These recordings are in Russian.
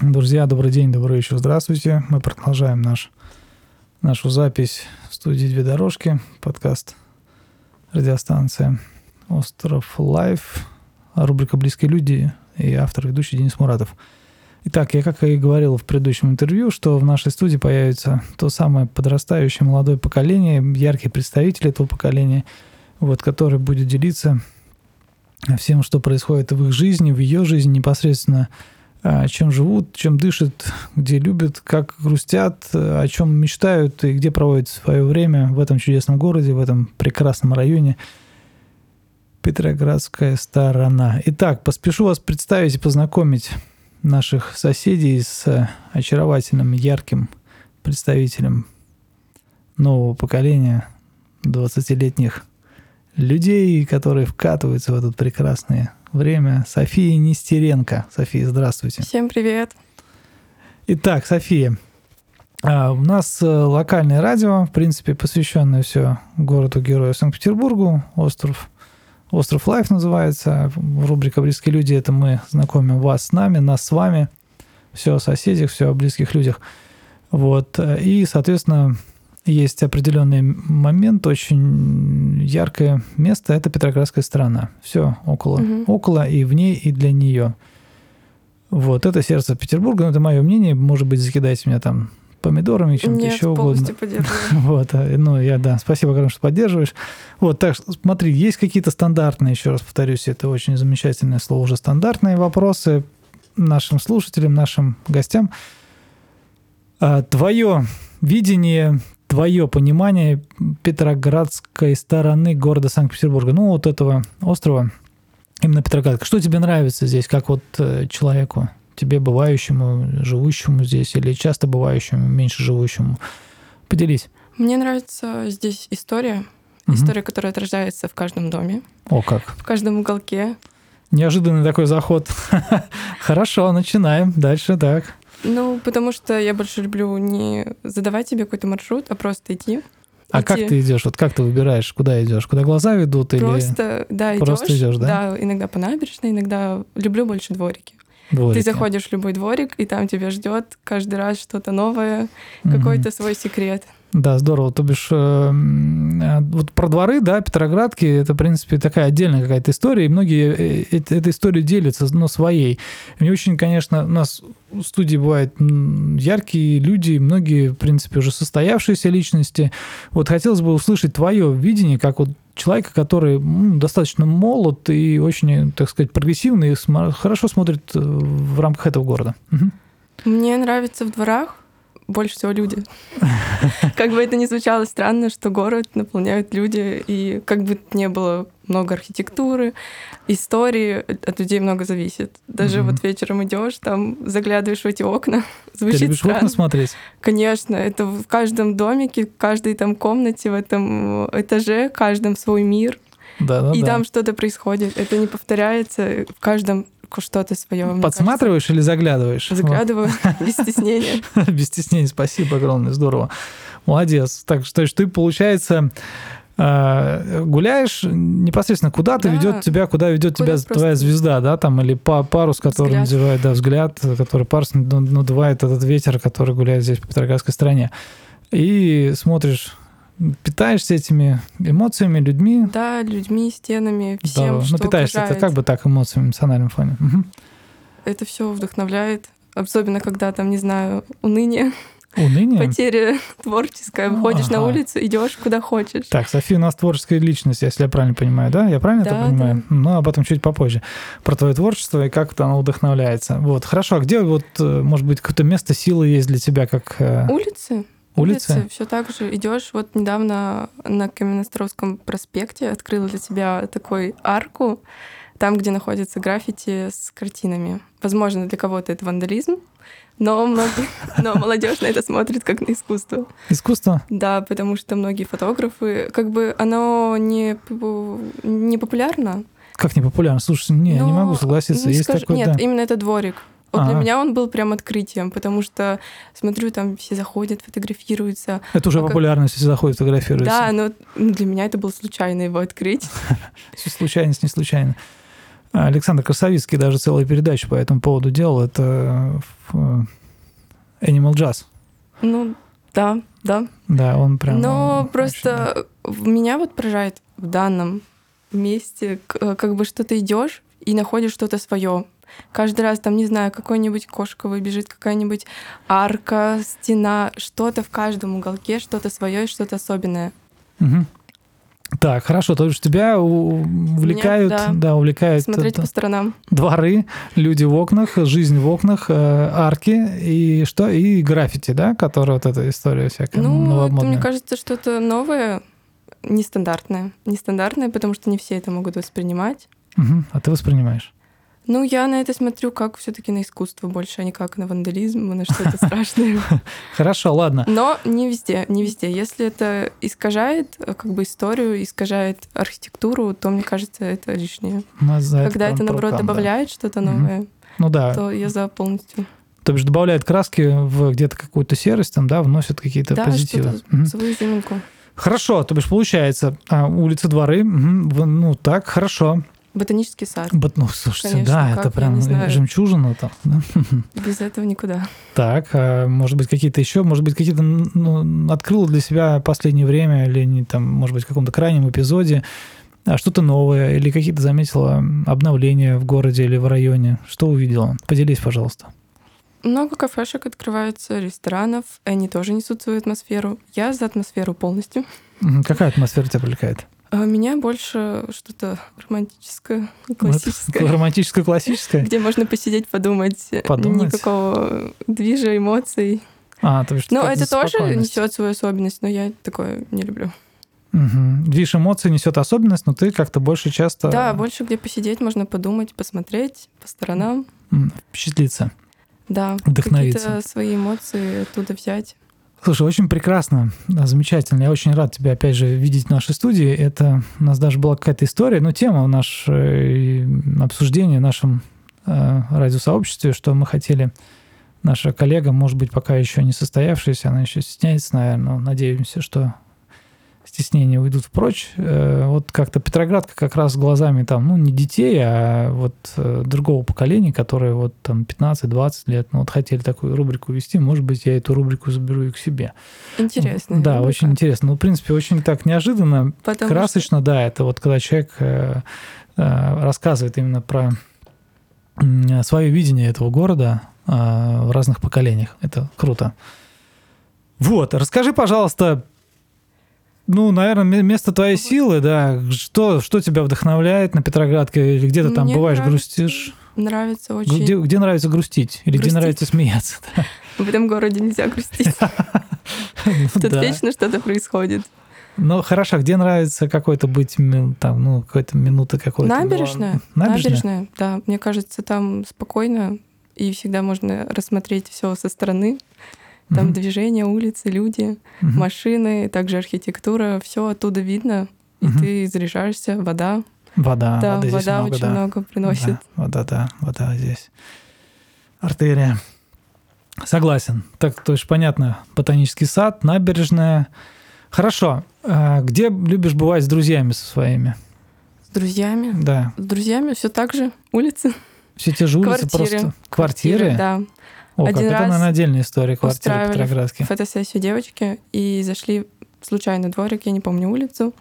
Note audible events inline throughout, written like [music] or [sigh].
Друзья, добрый день, добрый вечер, здравствуйте. Мы продолжаем наш, нашу запись в студии «Две дорожки», подкаст радиостанция «Остров Life», рубрика «Близкие люди» и автор, ведущий Денис Муратов. Итак, я как и говорил в предыдущем интервью, что в нашей студии появится то самое подрастающее молодое поколение, яркий представитель этого поколения, вот, который будет делиться всем, что происходит в их жизни, в ее жизни непосредственно – чем живут, чем дышат, где любят, как грустят, о чем мечтают и где проводят свое время в этом чудесном городе, в этом прекрасном районе. Петроградская сторона. Итак, поспешу вас представить и познакомить наших соседей с очаровательным, ярким представителем нового поколения 20-летних людей, которые вкатываются в этот прекрасный время София Нестеренко. София, здравствуйте. Всем привет. Итак, София, а, у нас э, локальное радио, в принципе, посвященное все городу-герою Санкт-Петербургу, остров Остров Life называется. Рубрика «Близкие люди» — это мы знакомим вас с нами, нас с вами, все о соседях, все о близких людях. Вот. И, соответственно, есть определенный момент, очень яркое место, это Петроградская сторона. Все около, угу. около и в ней, и для нее. Вот, это сердце Петербурга, но это мое мнение, может быть, закидайте меня там помидорами, чем-то Нет, еще угодно. [laughs] Вот, а, ну, я, да, спасибо огромное, что поддерживаешь. Вот, так, смотри, есть какие-то стандартные, еще раз повторюсь, это очень замечательное слово, уже стандартные вопросы нашим слушателям, нашим гостям. А, твое видение твое понимание Петроградской стороны города Санкт-Петербурга, ну вот этого острова, именно Петроградка. Что тебе нравится здесь, как вот э, человеку, тебе бывающему, живущему здесь или часто бывающему, меньше живущему? Поделись. Мне нравится здесь история, угу. история, которая отражается в каждом доме. О, как? В каждом уголке. Неожиданный такой заход. [laughs] Хорошо, начинаем. Дальше так. Ну, потому что я больше люблю не задавать тебе какой-то маршрут, а просто идти. А идти. как ты идешь? Вот как ты выбираешь, куда идешь? Куда глаза ведут просто, или да, просто идешь, да? Да, иногда по набережной, иногда люблю больше дворики. Дворики. Ты заходишь в любой дворик, и там тебя ждет каждый раз что-то новое, угу. какой-то свой секрет. Да, здорово. То бишь, э, вот про дворы, да, Петроградки, это, в принципе, такая отдельная какая-то история, и многие э, э, этой историей делятся, но своей. Мне очень, конечно, у нас в студии бывают яркие люди, многие, в принципе, уже состоявшиеся личности. Вот хотелось бы услышать твое видение, как вот человека, который ну, достаточно молод и очень, так сказать, прогрессивный, и хорошо смотрит в рамках этого города. Угу. Мне нравится в дворах больше всего люди. [laughs] Как бы это ни звучало странно, что город наполняют люди, и как бы не было много архитектуры, истории, от людей много зависит. Даже вот вечером идешь, там заглядываешь в эти окна, [laughs] звучит Ты любишь странно. окна смотреть? Конечно, это в каждом домике, в каждой там комнате, в этом этаже, в каждом свой мир. Да, да, и да. там что-то происходит. Это не повторяется в каждом что-то свое. Подсматриваешь или заглядываешь? Заглядываю, [laughs] без стеснения. [laughs] Без стеснения, спасибо огромное, здорово. Молодец. Так что ты, получается, э, гуляешь непосредственно куда-то да. ведет тебя, куда ведет куда тебя твоя звезда, да, там, или парус, который взгляд. надевает, да, взгляд, который парус надувает этот ветер, который гуляет здесь по Петроградской стране. И смотришь питаешься этими эмоциями, людьми. Да, людьми, стенами, всем, да. что Ну, питаешься это как бы так эмоциями, эмоциональным фоне. Угу. Это все вдохновляет, особенно когда там, не знаю, уныние. Уныние? Потеря творческая. Выходишь ага. на улицу, идешь куда хочешь. Так, София у нас творческая личность, если я правильно понимаю, да? Я правильно да, это понимаю? Да. Ну, об этом чуть попозже. Про твое творчество и как это оно вдохновляется. Вот, хорошо. А где вот, э, может быть, какое-то место силы есть для тебя, как... Э, Улицы улице? улице все так же идешь. Вот недавно на Каменноостровском проспекте открыла для тебя такой арку, там, где находятся граффити с картинами. Возможно, для кого-то это вандализм, но, многие, [laughs] но молодежь на это смотрит как на искусство. Искусство? Да, потому что многие фотографы, как бы оно не, не популярно. Как не популярно? Слушай, не, но, не могу согласиться. Ну, Есть скажи, такой, нет, да. именно это дворик. Вот для меня он был прям открытием, потому что смотрю, там все заходят, фотографируются. Это уже а популярность, как... все заходят, фотографируются. Да, но для меня это было случайно его открыть. [laughs] Случайность не случайно. Александр Красовицкий даже целую передачу по этому поводу делал. Это э, Animal Jazz. Ну, да, да. Да, он прям... Но очень, просто меня вот поражает в данном месте, как бы что ты идешь и находишь что-то свое. Каждый раз там, не знаю, какой-нибудь кошка выбежит, какая-нибудь арка, стена, что-то в каждом уголке, что-то свое и что-то особенное. Угу. Так, хорошо, то есть тебя увлекают, Меня, да, да, увлекают смотреть это, по сторонам. Дворы, люди в окнах, жизнь в окнах, э, арки и что и граффити, да, которая вот эта история всякая ну. Это, мне кажется, что-то новое, нестандартное, нестандартное, потому что не все это могут воспринимать. Угу. А ты воспринимаешь? Ну, я на это смотрю как все-таки на искусство больше, а не как на вандализм, на что-то [laughs] страшное. Хорошо, ладно. Но не везде, не везде. Если это искажает э, как бы историю, искажает архитектуру, то, мне кажется, это лишнее. Когда это, наоборот, добавляет что-то новое, ну да. то я за полностью. То бишь добавляет краски в где-то какую-то серость, там, да, вносит какие-то да, позитивы. Угу. свою изюминку. Хорошо, то бишь получается, а, улицы, дворы, угу, ну так, хорошо. Ботанический сад. Бот, ну, слушайте, Конечно, да, как, это прям жемчужина там. Да? [laughs] Без этого никуда. Так, а может быть, какие-то еще, может быть, какие-то ну, открыл для себя последнее время или не, там, может быть, в каком-то крайнем эпизоде а что-то новое или какие-то заметила обновления в городе или в районе? Что увидела? Поделись, пожалуйста. Много кафешек открывается, ресторанов, они тоже несут свою атмосферу. Я за атмосферу полностью. Какая атмосфера тебя привлекает? А меня больше что-то романтическое, классическое. Вот, романтическое, классическое? Где можно посидеть, подумать. подумать. Никакого движа, эмоций. А, то есть Ну, это тоже несет свою особенность, но я такое не люблю. Угу. Движ эмоций несет особенность, но ты как-то больше часто... Да, больше где посидеть, можно подумать, посмотреть по сторонам. Впечатлиться. Да, вдохновиться. какие-то свои эмоции оттуда взять. Слушай, очень прекрасно, замечательно. Я очень рад тебя, опять же, видеть в нашей студии. Это у нас даже была какая-то история, ну, тема нашей обсуждения в нашем э, радиосообществе, что мы хотели наша коллега, может быть, пока еще не состоявшаяся, она еще стесняется, наверное, но надеемся, что стеснения уйдут впрочь. Э, вот как-то Петроградка как раз глазами там, ну, не детей, а вот э, другого поколения, которые вот там 15-20 лет, ну, вот хотели такую рубрику вести, может быть, я эту рубрику заберу и к себе. Интересно. Да, рубрика. очень интересно. Ну, в принципе, очень так неожиданно, Потому красочно, что... да, это вот когда человек э, рассказывает именно про свое видение этого города в разных поколениях. Это круто. Вот, расскажи, пожалуйста, ну, наверное, место твоей силы, да. Что, что тебя вдохновляет на Петроградке? Или где ты там бываешь, нравится, грустишь? Нравится очень. Где, где нравится грустить? Или грустить? где нравится смеяться? [laughs] В этом городе нельзя грустить. [laughs] Ну Тут вечно что-то происходит. Ну, хорошо, где нравится какой-то быть, там, ну, какой-то минуты какой-то? Набережная. Набережная, да. Мне кажется, там спокойно, и всегда можно рассмотреть все со стороны. Там угу. движение, улицы, люди, угу. машины, также архитектура, все оттуда видно, и угу. ты заряжаешься, вода. Вода, да, воды вода много, очень да. много приносит. Да, вода, да, вода здесь. Артерия. Согласен. Так, то есть понятно, ботанический сад, набережная. Хорошо. А где любишь бывать с друзьями со своими? С друзьями? Да. С друзьями все так же. Улицы. Все те же улицы Квартиры. просто. Квартиры? Квартиры, да. О, Один как раз это, наверное, отдельная история квартиры Петроградки. фотосессию девочки и зашли в случайный дворик, я не помню улицу.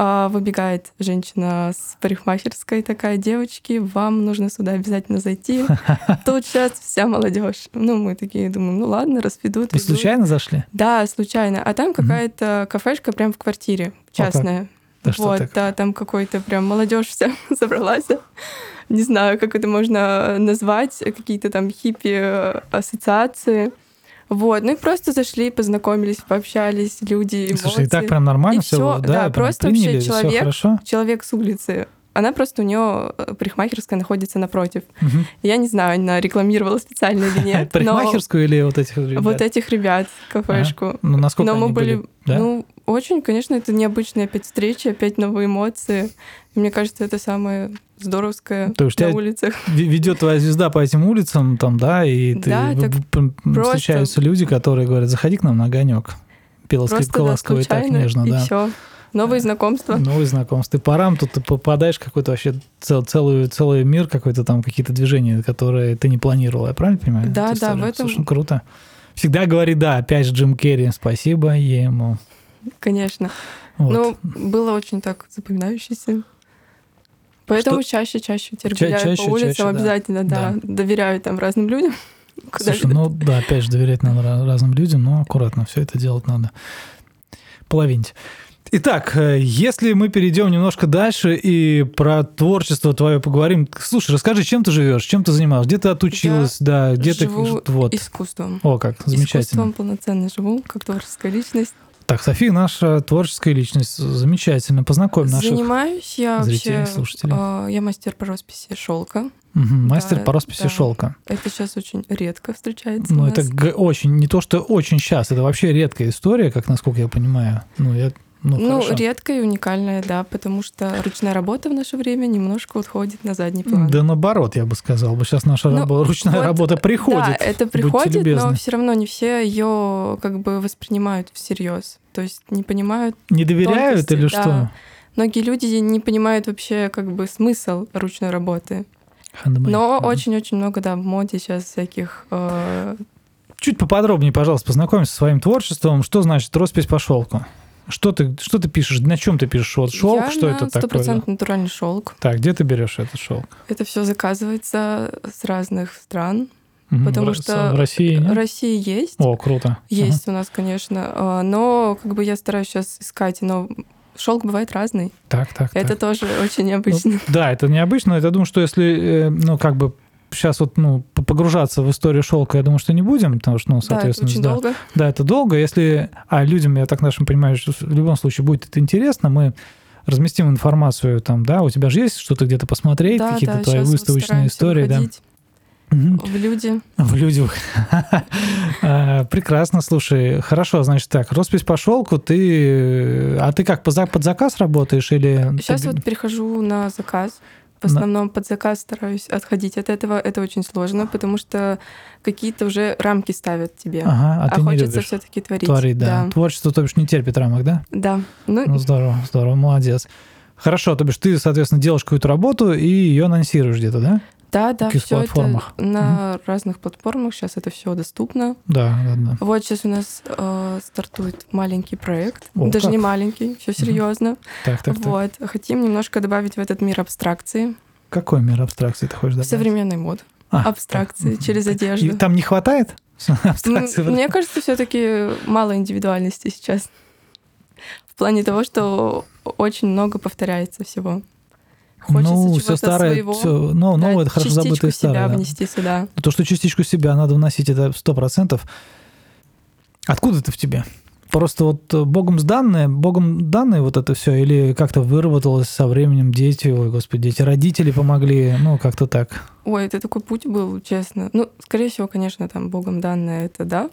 А, выбегает женщина с парикмахерской, такая, девочки, вам нужно сюда обязательно зайти. [laughs] Тут сейчас вся молодежь. Ну, мы такие думаем, ну ладно, распидут. Вы случайно зашли? Да, случайно. А там какая-то кафешка прям в квартире, частная. Да вот, да, там какой-то прям молодежь вся [laughs] собралась не знаю, как это можно назвать, какие-то там хиппи-ассоциации. Вот, ну и просто зашли, познакомились, пообщались, люди, эмоции. Слушай, и так прям нормально и все, было, да, да просто приняли, вообще человек, человек с улицы. Она просто у нее э, парикмахерская находится напротив. Угу. Я не знаю, она рекламировала специально или нет. [laughs] Парикмахерскую или вот этих ребят? Вот этих ребят, кафешку. Ну, насколько Но мы были, ну, очень, конечно, это необычная опять встреча, опять новые эмоции. И мне кажется, это самое здоровское То есть на улицах. [laughs] Ведет твоя звезда по этим улицам, там, да, и ты да, встречаются люди, которые говорят, заходи к нам на огонек. Пела скрипка ласково и так нежно, и да. Все. Новые знакомства. Новые знакомства. Ты по рам тут ты попадаешь в какой-то вообще цел, целый, целый мир, какой-то там какие-то движения, которые ты не планировал, я правильно понимаю? Да, эту да, в этом- Слушай, ну, круто. Всегда говори да, опять же Джим Керри, спасибо ему. Конечно. Вот. Ну, было очень так запоминающееся. Поэтому чаще-чаще теперь Ча- гуляю чаще, по улицам, чаще, да. обязательно, да, доверяю там разным людям. [laughs] Слушай, ну да, опять же, доверять надо разным людям, но аккуратно все это делать надо. Половинить. Итак, э, если мы перейдем немножко дальше и про творчество твое поговорим. Слушай, расскажи, чем ты живешь, чем ты занималась, где ты отучилась, да, где живу ты... Вот. искусством. О, как, замечательно. Искусством полноценно живу, как творческая личность. Так, София наша творческая личность, замечательно. Познакомь наших Занимаюсь я зрителей, вообще... слушателей. э, я мастер по росписи шелка. Мгм, мастер да, по росписи да. шелка. Это сейчас очень редко встречается. Ну, это очень, не то, что очень сейчас, это вообще редкая история, как насколько я понимаю. Ну, я, ну, Ну, хорошо. редкая и уникальная, да, потому что ручная работа в наше время немножко отходит на задний план. Да наоборот, я бы сказал. бы Сейчас наша Ну, ручная вот, работа приходит. Да, это приходит, но все равно не все ее как бы воспринимают всерьез. То есть не понимают. Не доверяют тонкости, или да. что? Многие люди не понимают вообще как бы смысл ручной работы. Handmade. Но очень-очень много, да, в моде сейчас всяких э, Чуть поподробнее, пожалуйста, познакомься со своим творчеством. Что значит роспись по шелку? Что ты, что ты пишешь? На чем ты пишешь? Вот шелк, я что на это такое? 100% натуральный шелк. Так, где ты берешь этот шелк? Это все заказывается с разных стран. Потому в, что в России нет? Россия есть. О, круто. Есть у нас, конечно. а, Но как бы я стараюсь сейчас искать, но шелк бывает разный. Ага. Так, так, Это так. тоже очень необычно. Ну, да, это необычно. Я думаю, что если, э, ну, как бы сейчас вот, ну, погружаться в историю шелка, я думаю, что не будем, потому что, ну, да, это соответственно, очень да. долго. Да, это долго. Если, а людям, я так нашим понимаю, что в любом случае будет это интересно, мы разместим информацию там, да, у тебя же есть что-то где-то посмотреть, Да, какие-то да, твои вот выставочные истории, да. В люди. В людях. [laughs] А, Прекрасно, слушай. Хорошо, значит так, роспись по шелку, ты... А ты как, под заказ работаешь или... Сейчас вот перехожу на заказ. В На- основном под заказ стараюсь отходить от этого. Это очень сложно, потому что какие-то уже рамки ставят тебе. Ага, а, а ты хочется все-таки творить. творить, да. Творчество, то бишь, не терпит рамок, да? Да. Ну, Ну, здорово, здорово, молодец. Хорошо, то бишь ты, соответственно, делаешь какую-то работу и ее анонсируешь где-то, да? Да, да, все это на разных платформах. Сейчас это все доступно. Да, да, да. Вот сейчас у нас э, стартует маленький проект. О, Даже как. не маленький, все серьезно. Так, так, так. вот. Хотим немножко добавить в этот мир абстракции, Какой мир абстракции ты хочешь добавить? современной мод, А, абстракции так. через И одежду. там не хватает [laughs] абстракции? Мне кажется, все-таки мало индивидуальности сейчас. В плане того, что очень много повторяется всего. Хочется ну, все старое, своего. всё- ну, да, новое, это хорошо забытое себя старое. да. внести сюда. То, что частичку себя надо вносить, это сто процентов. Откуда это в тебе? Просто вот э, богом сданное, богом данное вот это все, или как-то выработалось со временем дети, ой, господи, дети, родители помогли, ну, как-то так. Ой, это такой путь был, честно. Ну, скорее всего, конечно, там богом данное это да.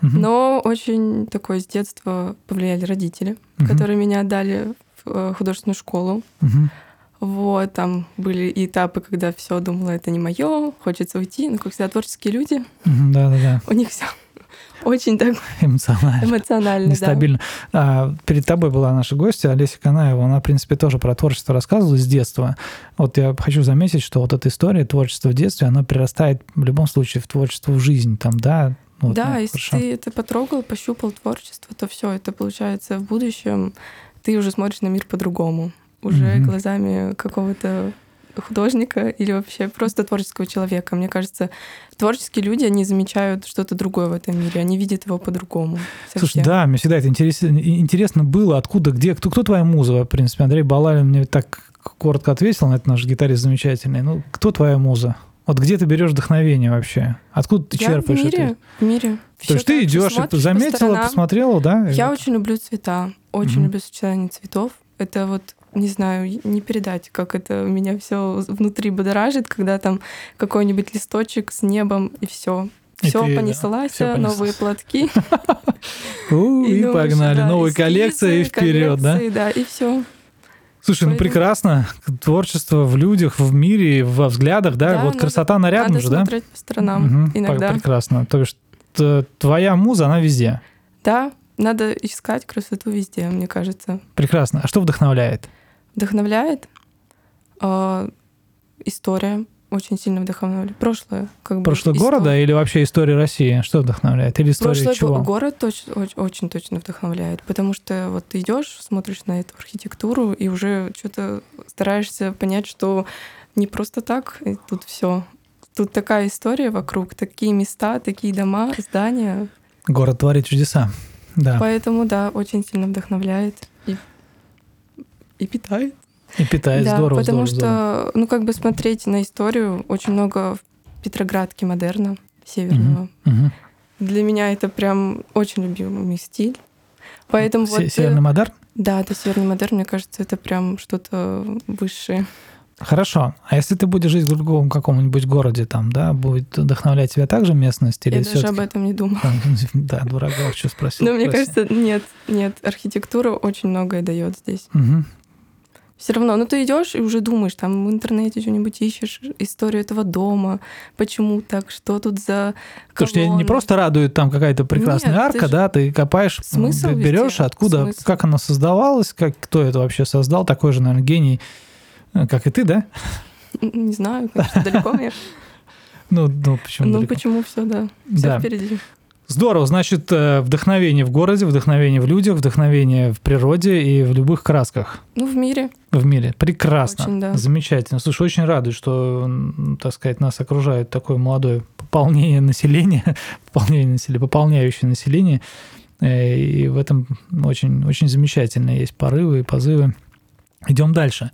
Мгм. Но очень такой с детства повлияли родители, Мгм. которые меня отдали в э, художественную школу. Мгм. Вот, там были этапы, когда все думала, это не мое, хочется уйти. Но, как всегда, творческие люди, Мгм, Да-да-да, [laughs] у них все очень так эмоционально. эмоционально, да. Нестабильно. А, перед тобой была наша гостья Олеся Канаева. Она, в принципе, тоже про творчество рассказывала с детства. Вот я хочу заметить, что вот эта история творчества в детстве, она прирастает в любом случае в творчество в жизнь. Там, да, Вот, да, ну, если хорошо. ты это потрогал, пощупал творчество, то все, это получается в будущем ты уже смотришь на мир по-другому, уже Мгм. глазами какого-то художника или вообще просто творческого человека. Мне кажется, творческие люди, они замечают что-то другое в этом мире, они видят его по-другому. Слушай, да, мне всегда это интересно, интересно было, откуда, где, кто, кто твоя муза, в принципе. Андрей Балалин мне так коротко ответил на это, наш гитарист замечательный. Ну, кто твоя муза? Вот где ты берешь вдохновение вообще? Откуда ты Я черпаешь в мире, это? в мире. То есть ты идешь, по заметила, сторонам. посмотрела, да? и Я вот. очень люблю цвета, очень Мгм. люблю сочетание цветов. Это вот, не знаю, не передать, как это меня все внутри будоражит, когда там какой-нибудь листочек с небом и все. Все ты, да, понеслась, всё новые платки. [laughs] У, и, погнали. эскизы, коллекции и вперед, да? да, и все. Слушай, ну прекрасно. Творчество в людях, в мире, во взглядах, да? Да, вот надо- красота на рядом Надо же, да? смотреть по сторонам иногда. Прекрасно. То есть твоя муза, она везде. Да, Надо искать красоту везде, мне кажется. Прекрасно. А что вдохновляет? Вдохновляет э, история, очень сильно вдохновляет. Прошлое, как бы. Прошлое история. города или вообще история России? Что вдохновляет? Или история Прошлый чего? го- город точ- оч- очень точно вдохновляет, потому что вот ты идешь, смотришь на эту архитектуру и уже что-то стараешься понять, что не просто так и тут все. Тут такая история вокруг, такие места, такие дома, здания. Город творит чудеса. Да. Поэтому, да, очень сильно вдохновляет и, и питает. И питает да, здорово, потому здорово, что, здорово. ну, как бы смотреть на историю, очень много в Петроградке модерна северного. Мгм. Для меня это прям очень любимый стиль. Поэтому Се- вот... э, Северный модерн? Да, это северный модерн, мне кажется, это прям что-то высшее. Хорошо. А если ты будешь жить в другом каком-нибудь городе, там, да, будет вдохновлять тебя также местность? Или Я даже об этом не думала. [laughs] Да, дураков, что спросил. Но мне кажется, нет, нет, архитектура очень многое дает здесь. Все равно, ну ты идешь и уже думаешь, там в интернете что-нибудь ищешь, историю этого дома, почему так, что тут за Потому что тебя не просто радует там какая-то прекрасная Нет, ты арка, ж- да, ты копаешь, Смысл берешь, везде. откуда, Смысл. как она создавалась, как кто это вообще создал, такой же, наверное, гений, э, как и ты, да? Не знаю, конечно, далеко мне. [laughs] Ну, ну почему? Ну далеко? почему все, да, все Да. впереди. Здорово, значит, э, вдохновение в городе, вдохновение в людях, вдохновение в природе и в любых красках Ну, в мире. в мире. Прекрасно. Очень, да. Замечательно. Слушай, очень радует, что, так сказать, нас окружает такое молодое пополнение населения, [laughs] пополнение населения, пополняющее население. Э, И в этом очень, очень замечательно. Есть порывы и позывы. Идем дальше.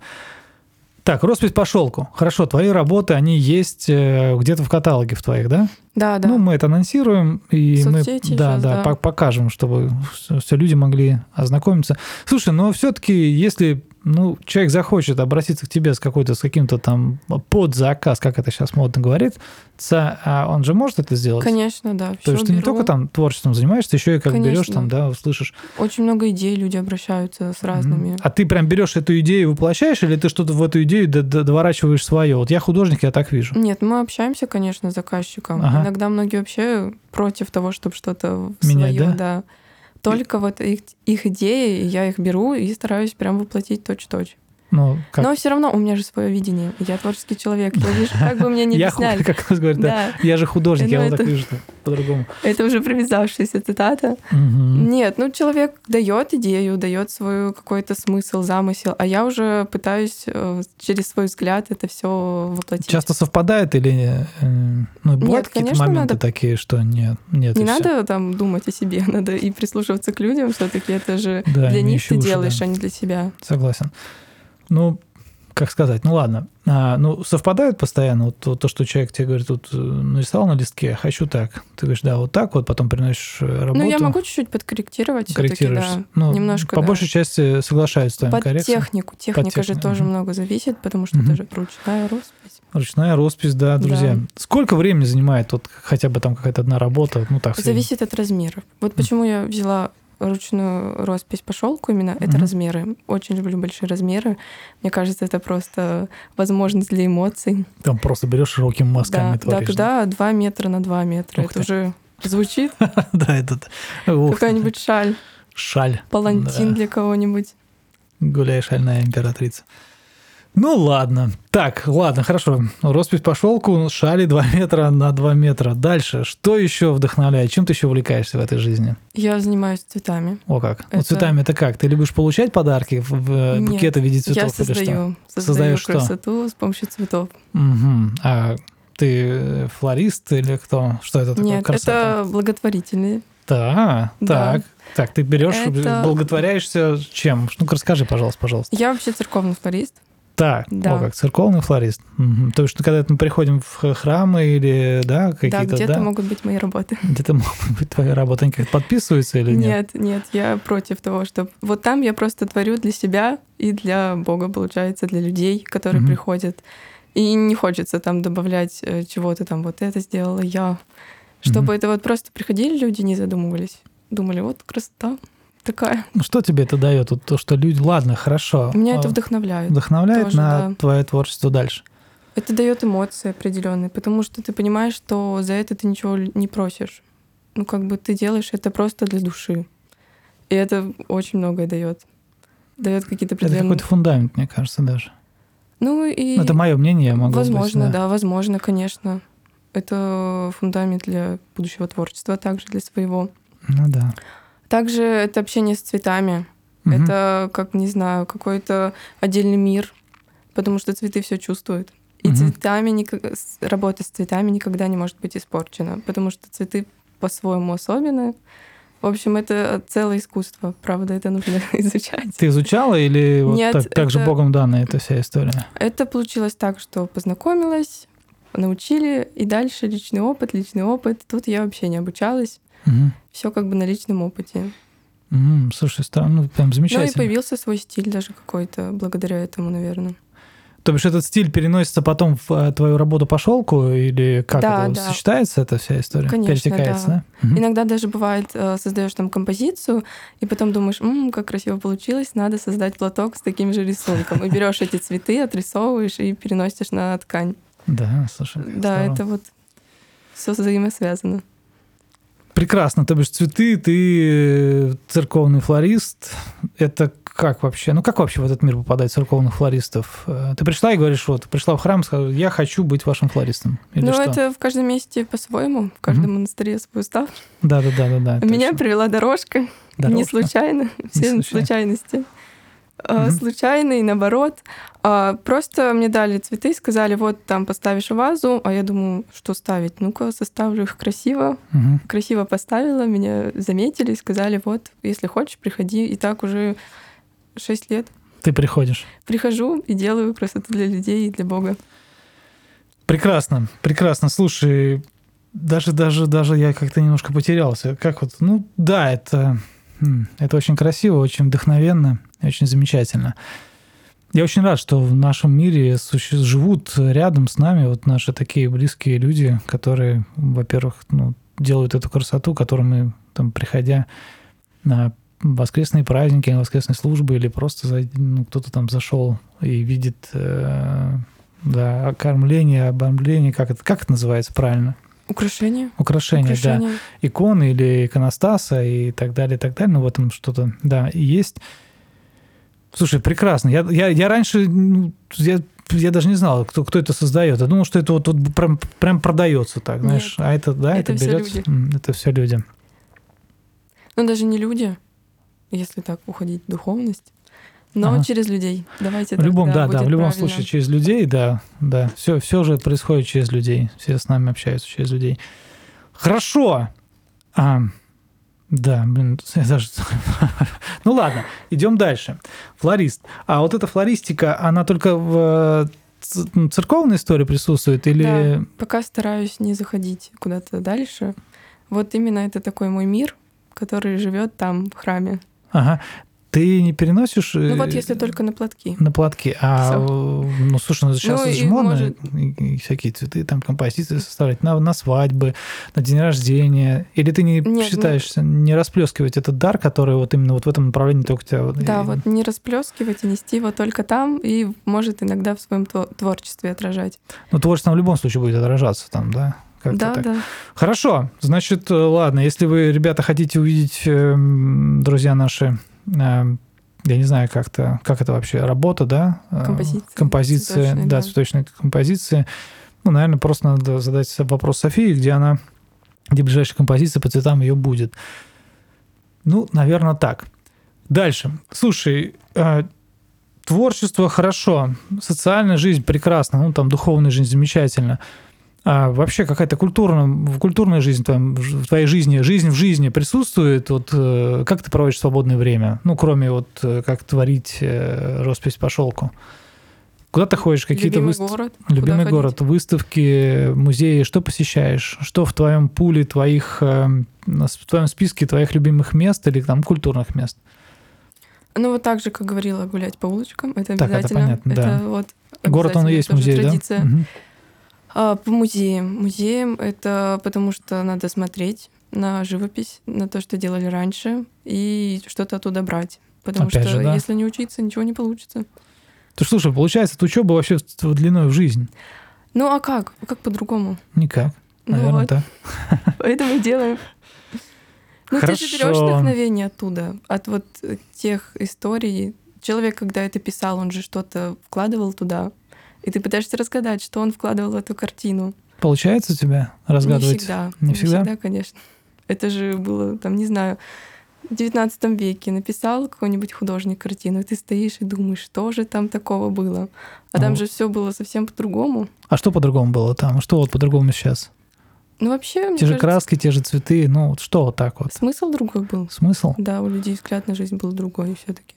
Так, роспись по шелку. Хорошо, твои работы, они есть э, где-то в каталоге в твоих, да? Да, да. Ну, мы это анонсируем, и мы Соцсети да, щас, да, да. по- покажем, чтобы все люди могли ознакомиться. Слушай, но все-таки, если ну, человек захочет обратиться к тебе с какой-то, с каким-то там под заказ, как это сейчас модно говорится, а он же может это сделать? Конечно, да. То есть ты не только там творчеством занимаешься, еще и как Конечно. берешь там, да, услышишь. Очень много идей люди обращаются с разными. А ты прям берешь эту идею и воплощаешь, или ты что-то в эту идею доворачиваешь свое? Вот я художник, я так вижу. Нет, мы общаемся, конечно, с заказчиком. Ага. Иногда многие вообще против того, чтобы что-то Менять, свое, да? да. Только вот их, их идеи, я их беру и стараюсь прям воплотить точь-точь. Ну, как? Но все равно у меня же свое видение. Я творческий человек. Я вижу, как бы мне не [laughs] объясняли. как нас говорят, да. Я же художник, я Ну, вот так вижу, по-другому. это уже привязавшаяся цитата. Нет, ну человек дает идею, дает свой какой-то смысл, замысел, а я уже пытаюсь э, через свой взгляд это все воплотить. Часто совпадает или э, ну, бывают какие-то моменты такие, что нет, нет. Не надо там думать о себе, [laughs] надо и прислушиваться к людям. Все-таки это же для них ты делаешь, а не для себя. Согласен. Ну, как сказать, ну ладно. А, ну, совпадают постоянно вот, то, то, что человек тебе говорит, тут э, нарисовал на листке, хочу так. Ты говоришь, да, вот так вот, потом приносишь э, работу. Ну, я могу чуть-чуть подкорректировать все-таки, корректируешь. да. Ну, немножко, по да. большей части соглашаюсь с твоим Под коррекцией. технику. Техника же технику, тоже мгм. много зависит, потому что Мгм. это же ручная роспись. Ручная роспись, да, друзья. Да. Сколько времени занимает вот хотя бы там какая-то одна работа? Ну так? Зависит от размеров. Вот почему я взяла ручную роспись по шелку именно, это Мгм. размеры. Очень люблю большие размеры. Мне кажется, это просто возможность для эмоций. Там просто берешь широкими мазками Да, творишь. да, туда 2 метра на 2 метра. Ух это ты. уже звучит [laughs] Да, этот ух, какая-нибудь шаль, шаль. палантин Да. для кого-нибудь. Гуляй, шальная императрица. Ну ладно. Так, ладно, хорошо. Роспись по шелку, шали 2 метра на 2 метра. Дальше. Что еще вдохновляет? Чем ты еще увлекаешься в этой жизни? Я занимаюсь цветами. О как. Ну, Это- цветами это как? Ты любишь получать подарки в, э, Нет, букеты в виде цветов я или что? создаю, создаю Создаешь что? красоту с помощью цветов. Мгм. А ты э, флорист или кто? Что это такое? Нет, Красота. это благотворительные. Да, Да. так. Так, ты берешь, Это- благотворяешься чем? Ну-ка расскажи, пожалуйста, пожалуйста. Я вообще церковный флорист. Так, Да. о, как церковный флорист. Мгм. То есть, что когда мы приходим в храмы или, да, Да, какие-то, где-то да, могут быть мои работы. где-то могут быть твои работы, они как-то подписываются или нет? Нет, нет, я против того, что вот там я просто творю для себя и для Бога, получается, для людей, которые Мгм. приходят. И не хочется там добавлять э, чего-то там, вот это сделала я. Чтобы Мгм. это вот просто приходили люди, не задумывались. Думали, вот красота такая. Ну, что тебе это дает? Вот то, что люди, ладно, хорошо. Меня а, это вдохновляет. вдохновляет тоже, на да. твое творчество дальше. Это дает эмоции определенные, потому что ты понимаешь, что за это ты ничего не просишь. Ну, как бы ты делаешь это просто для души. И это очень многое дает. Дает какие-то Это определенные... какой-то фундамент, мне кажется, даже. Ну и... Это мое мнение, я могу Возможно, быть, да. возможно, конечно. Это фундамент для будущего творчества, а также для своего. Ну да. Также это общение с цветами. Мгм. Это, как, не знаю, какой-то отдельный мир, потому что цветы все чувствуют. И Мгм. цветами, никак- работа с цветами никогда не может быть испорчена, потому что цветы по-своему особенные. В общем, это целое искусство. Правда, это нужно [laughs] изучать. Ты изучала или вот Нет, так, так же это- богом данная эта вся история? Это получилось так, что познакомилась, научили, и дальше личный опыт, личный опыт. Тут я вообще не обучалась. Мгм. Все как бы на личном опыте. М, Слушай, ну прям Ну и замечательно. появился свой стиль даже какой-то благодаря этому, наверное. То бишь этот стиль переносится потом в э, твою работу по шелку или как Да, это да. сочетается эта вся история? Конечно, Перетекается, да? да. Мгм. Иногда даже бывает, э, создаешь там композицию, и потом думаешь, «М, как красиво получилось, надо создать платок с таким же рисунком. И берешь эти цветы, отрисовываешь и переносишь на ткань. Да, слушай. Да, здорово. это вот все взаимосвязано. Прекрасно. То бишь цветы, ты э, церковный флорист. Это как вообще? Ну как вообще в этот мир попадает церковных флористов? Э, Ты пришла и говоришь, вот, пришла в храм, сказала, я хочу быть вашим флористом. Или Ну, что? это в каждом месте по-своему, в каждом Мгм. монастыре свой устав. Да, да. Меня точно. привела дорожка, не Дорожка. случайно, все случайно. случайности. Мгм. Случайно и наоборот. А, Просто мне дали цветы, сказали, вот там поставишь вазу, а я думаю, что ставить? Ну-ка, составлю их красиво. Мгм. Красиво поставила, меня заметили, сказали, вот, если хочешь, приходи. И так уже шесть лет. Ты приходишь. Прихожу и делаю красоту для людей и для Бога. Прекрасно, прекрасно. Слушай, даже, даже, даже я как-то немножко потерялся. Как вот, ну да, это, м, это очень красиво, очень вдохновенно, очень замечательно. Я очень рад, что в нашем мире суще- живут рядом с нами вот наши такие близкие люди, которые, во-первых, ну, делают эту красоту, которую мы там, приходя на воскресные праздники, на воскресные службы, или просто зай- ну, кто-то там зашел и видит э, да, окормление, обомление, как это, как это называется правильно? Украшения. Украшения, да. Иконы или иконостаса и так далее, и так далее. Ну, в этом что-то, да, и есть. Слушай, прекрасно. Я, я, я раньше, ну, я, я даже не знал, кто, кто это создает. Я думал, что это вот, вот прям, прям продается так, знаешь. А это, да, это, это берется. люди. Это все люди. Ну, даже не люди, если так уходить в духовность, но Ага. через людей. Давайте В любом, да, да, в любом правильно. случае через людей, да, да. Все, все же происходит через людей. Все с нами общаются через людей. Хорошо. А, да, блин, [laughs] я даже... [laughs] ну ладно, идем дальше. Флорист. А вот эта флористика, она только в э, м, церковной истории присутствует или... Да, пока стараюсь не заходить куда-то дальше. Вот именно это такой мой мир, который живет там, в храме. Ага. Ты не переносишь Ну э, вот если только на платки. на платки, а Всё. э, ну слушай, ну сейчас Ну, же модно, может- и- всякие цветы, там композиции составлять на, на свадьбы, на день рождения. Или ты не Нет, ну- считаешься не расплескивать этот дар, который вот именно вот в этом направлении только тебя. вот, Да, и- вот не расплескивать и нести его только там, и может иногда в своем тво- творчестве отражать. Ну творчество в любом случае будет отражаться там, да? Как-то Да, так. да. Хорошо, значит, э, ладно, если вы, ребята, хотите увидеть, эм, друзья наши, я не знаю, как это, как это вообще работа, да? Э, Композиции Композиции, цветочные, да, да. цветочные композиции. Ну, наверное, просто надо задать вопрос Софии, где она, где ближайшая композиция по цветам ее будет. Ну, наверное, так. Дальше. Слушай, э, творчество хорошо, социальная жизнь прекрасно, ну, там, духовная жизнь замечательно. А вообще какая-то культурная, культурная жизнь твоем- в твоей жизни, жизнь в жизни присутствует? Вот э, как ты проводишь свободное время? Ну, кроме вот э, как творить э, роспись по шелку. Куда ты ходишь? Какие-то Любимый выставки? город. куда Любимый ходить? город, выставки, музеи, что посещаешь? Что в твоем пуле твоих, в твоем списке твоих любимых мест или там культурных мест? Ну вот так же, как говорила, гулять по улочкам, это Так, это обязательно. понятно, да. вот Город, он и есть музей, традиция. да? Мгм. А, по музеям. Музеям это потому что надо смотреть на живопись, на то, что делали раньше, и что-то оттуда брать. Потому Опять что же, да. если не учиться, ничего не получится. Ты слушай, получается, эта учеба вообще длиной в жизнь? Ну а как? Как по-другому? Никак. Ну Наверное, вот, так. [laughs] поэтому и делаем. Ну, Хорошо. ты же берешь вдохновение оттуда, от вот тех историй. Человек, когда это писал, он же что-то вкладывал туда. И ты пытаешься разгадать, что он вкладывал в эту картину. Получается у тебя разгадывать? Не всегда. Не всегда? конечно. Это же было, там, не знаю, в 19 веке написал какой-нибудь художник картину, и ты стоишь и думаешь, что же там такого было. А там Ну. же все было совсем по-другому. А что по-другому было там? Что вот по-другому сейчас? Ну, вообще, Те же кажется, краски, те же цветы, ну вот что вот так вот? смысл другой был. Смысл? Да, у людей взгляд на жизнь был другой все-таки.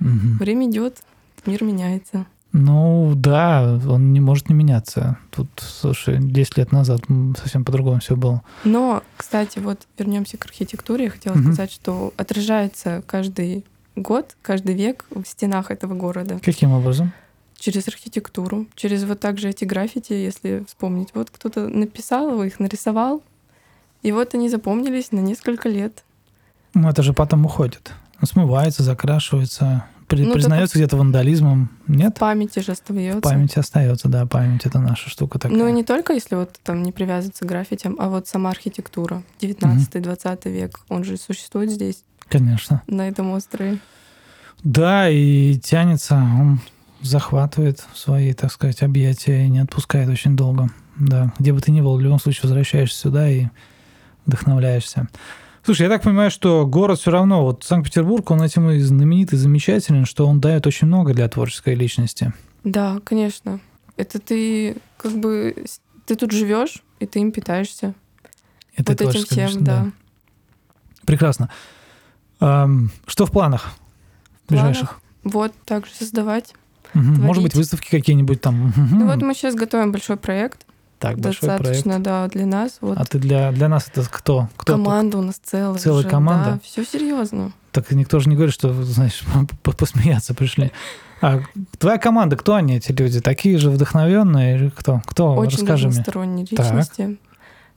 Мгм. Время идет, мир меняется. Ну да, он не может не меняться. Тут, слушай, 10 лет назад совсем по-другому все было. Но, кстати, вот вернемся к архитектуре. Я хотела Мгм. сказать, что отражается каждый год, каждый век в стенах этого города Каким образом? через архитектуру, через вот также эти граффити, если вспомнить. Вот кто-то написал его, их нарисовал, и вот они запомнились на несколько лет. Ну это же потом уходит. Смывается, закрашивается, при- Ну, признается где-то вандализмом. Нет? В памяти же остается. В памяти остается, да, память это наша штука такая. Ну, и не только если вот там не привязываться к граффитям, а вот сама архитектура. 19-20 век, он же существует здесь, Конечно. на этом острове. Да, и тянется, он захватывает свои, так сказать, объятия и не отпускает очень долго. Да, где бы ты ни был, в любом случае возвращаешься сюда и вдохновляешься. Слушай, я так понимаю, что город все равно, вот Санкт-Петербург, он этим и знаменит и замечателен, что он дает очень много для творческой личности. Да, конечно. Это ты как бы ты тут живешь и ты им питаешься. Это вот этим всем, личность, да. Прекрасно. Ам, что в планах? В планах ближайших? Вот так же создавать. Мгм. Может быть, выставки какие-нибудь там. Ну вот мы сейчас готовим большой проект, Так, большой проект. достаточно, да, для нас. Вот А ты для, для нас это кто? кто команда у нас целая. Целая уже, команда? Да, все серьезно. Так никто же не говорит, что, знаешь, [laughs] по- посмеяться пришли. А твоя команда, кто они, эти люди? Такие же вдохновенные или кто? Кто? Очень Расскажи мне. разносторонние Так. личности.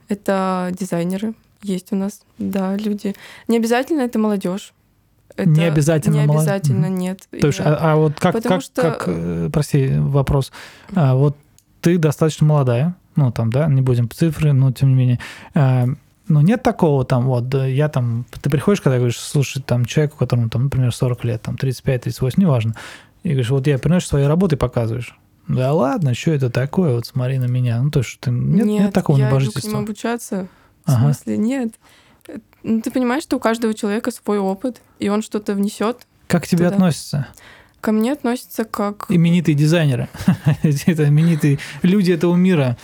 Это дизайнеры, есть у нас, да, люди. Не обязательно это молодежь. Это Не обязательно Не молод- обязательно, Мгм. нет. То есть, а, а вот как, Потому как, что- как, э, прости, вопрос. А, вот ты достаточно молодая, ну там, да, не будем цифры, но тем не менее. А, ну, нет такого там, вот, да, я там, ты приходишь, когда говоришь, слушай, там, человеку, которому, там, например, 40 лет, там, 35-38, неважно, и говоришь, вот я приносишь свои работы и показываешь. Да ладно, что это такое, вот смотри на меня. Ну, то есть, ты, нет, нет, такого я иду к ним обучаться. Ага. В смысле, нет. Э, Ну, ты понимаешь, что у каждого человека свой опыт, и он что-то внесет. Как к тебе Туда. относятся Ко мне относится как, именитые дизайнеры? [laughs] Это именитые люди этого мира,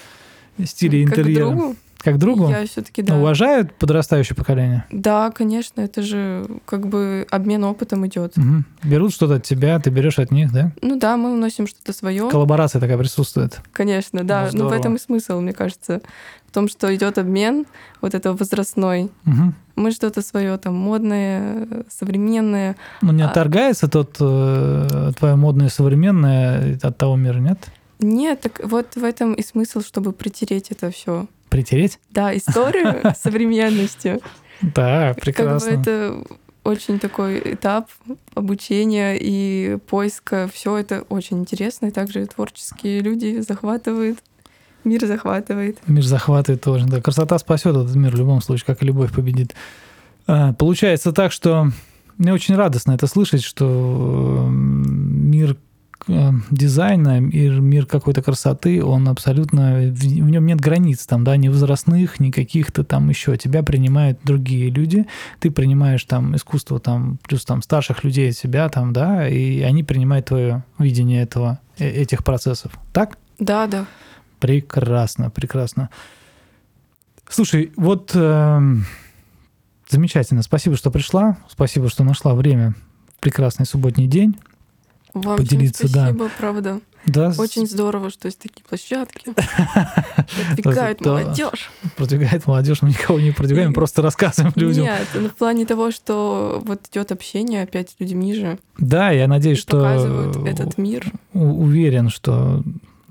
как к интерьера. другу. Как другу? Я все-таки да. Уважают подрастающее поколение? Да, конечно, это же как бы обмен опытом идет. Мгм. Берут что-то от тебя, ты берешь от них, да? Ну да, мы вносим что-то свое. Коллаборация такая присутствует. Конечно, да. Ну, Ну, в этом и смысл, мне кажется. В том, что идет обмен вот этого возрастной. Мгм. Мы что-то свое там модное, современное. Ну, не А- отторгается тот э, твое модное современное от того мира, нет? Нет, так вот в этом и смысл, чтобы притереть это все. Притереть? Да, историю [laughs] современностью. Да, Как бы прекрасно. это очень такой этап обучения и поиска. Все это очень интересно. И также творческие люди захватывают, мир захватывает. Мир захватывает тоже. Да, красота спасет этот мир в любом случае, как и любовь победит. А, Получается так, что мне очень радостно это слышать, что мир дизайна, мир, мир какой-то красоты, он абсолютно, в, в нем нет границ там, да, ни возрастных, ни каких-то там еще. Тебя принимают другие люди, ты принимаешь там искусство там, плюс там старших людей от себя там, да, и они принимают твое видение этого, э- этих процессов. Так? Да, да. Прекрасно, прекрасно. Слушай, вот эм, замечательно. Спасибо, что пришла. Спасибо, что нашла время. Прекрасный субботний день. Вам Поделиться, всем да. спасибо, правда. Да, Очень здорово, что есть такие площадки. [laughs] Продвигают молодежь. продвигает молодежь, мы никого не продвигаем, просто рассказываем людям. Нет, ну, в плане того, что вот идет общение опять с людьми же. Да, я надеюсь, что показывают этот мир. уверен, что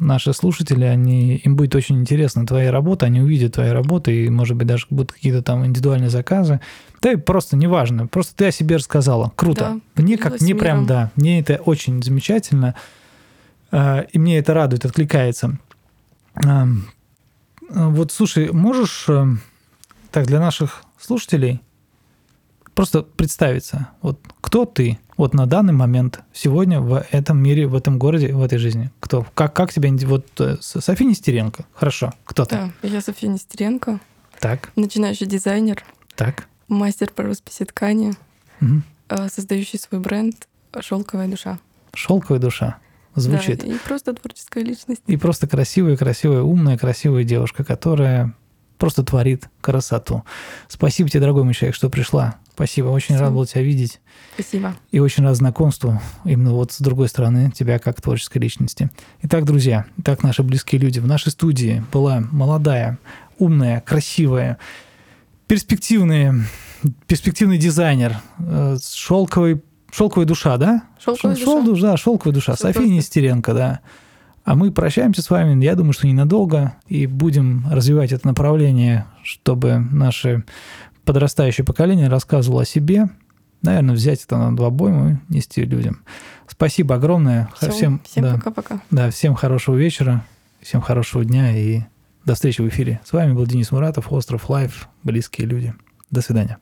наши слушатели, они, им будет очень интересна твоя работа, они увидят твои работы, и, может быть, даже будут какие-то там индивидуальные заказы. Да и просто неважно, просто ты о себе рассказала. Круто. Да, мне как, мне прям, да, мне это очень замечательно, а, и мне это радует, откликается. А, Вот, слушай, можешь, эм, так, для наших слушателей, просто представиться. Вот кто ты вот на данный момент сегодня в этом мире, в этом городе, в этой жизни? Кто? Как, как тебя... Вот э, София Нестеренко. Хорошо. Кто ты? Да, я София Нестеренко, Так, начинающий дизайнер, так. мастер по росписи ткани, э, создающий свой бренд «Шелковая душа». Шелковая душа. Звучит. Да, и просто творческая личность. И просто красивая, красивая, умная, красивая девушка, которая просто творит красоту. Спасибо тебе, дорогой мой человек, что пришла. Спасибо. Очень рад Спасибо. был тебя видеть. Спасибо. И очень рад знакомству именно вот с другой стороны тебя как творческой личности. Итак, друзья, итак, наши близкие люди. В нашей студии была молодая, умная, красивая, перспективная, перспективный дизайнер э, с шелковой, шелковой душа, да? «Шелковая Шел- душа». да, шелковая душа. Всё София. Нестеренко, да. А мы прощаемся с вами, я думаю, что ненадолго, и будем развивать это направление, чтобы наше подрастающее поколение рассказывало о себе. Наверное, взять это на два обойму и нести людям. Спасибо огромное. Всё, Всем, всем да, пока-пока. да, всем хорошего вечера, всем хорошего дня и до встречи в эфире. С вами был Денис Муратов, Остров Life, близкие люди. До свидания.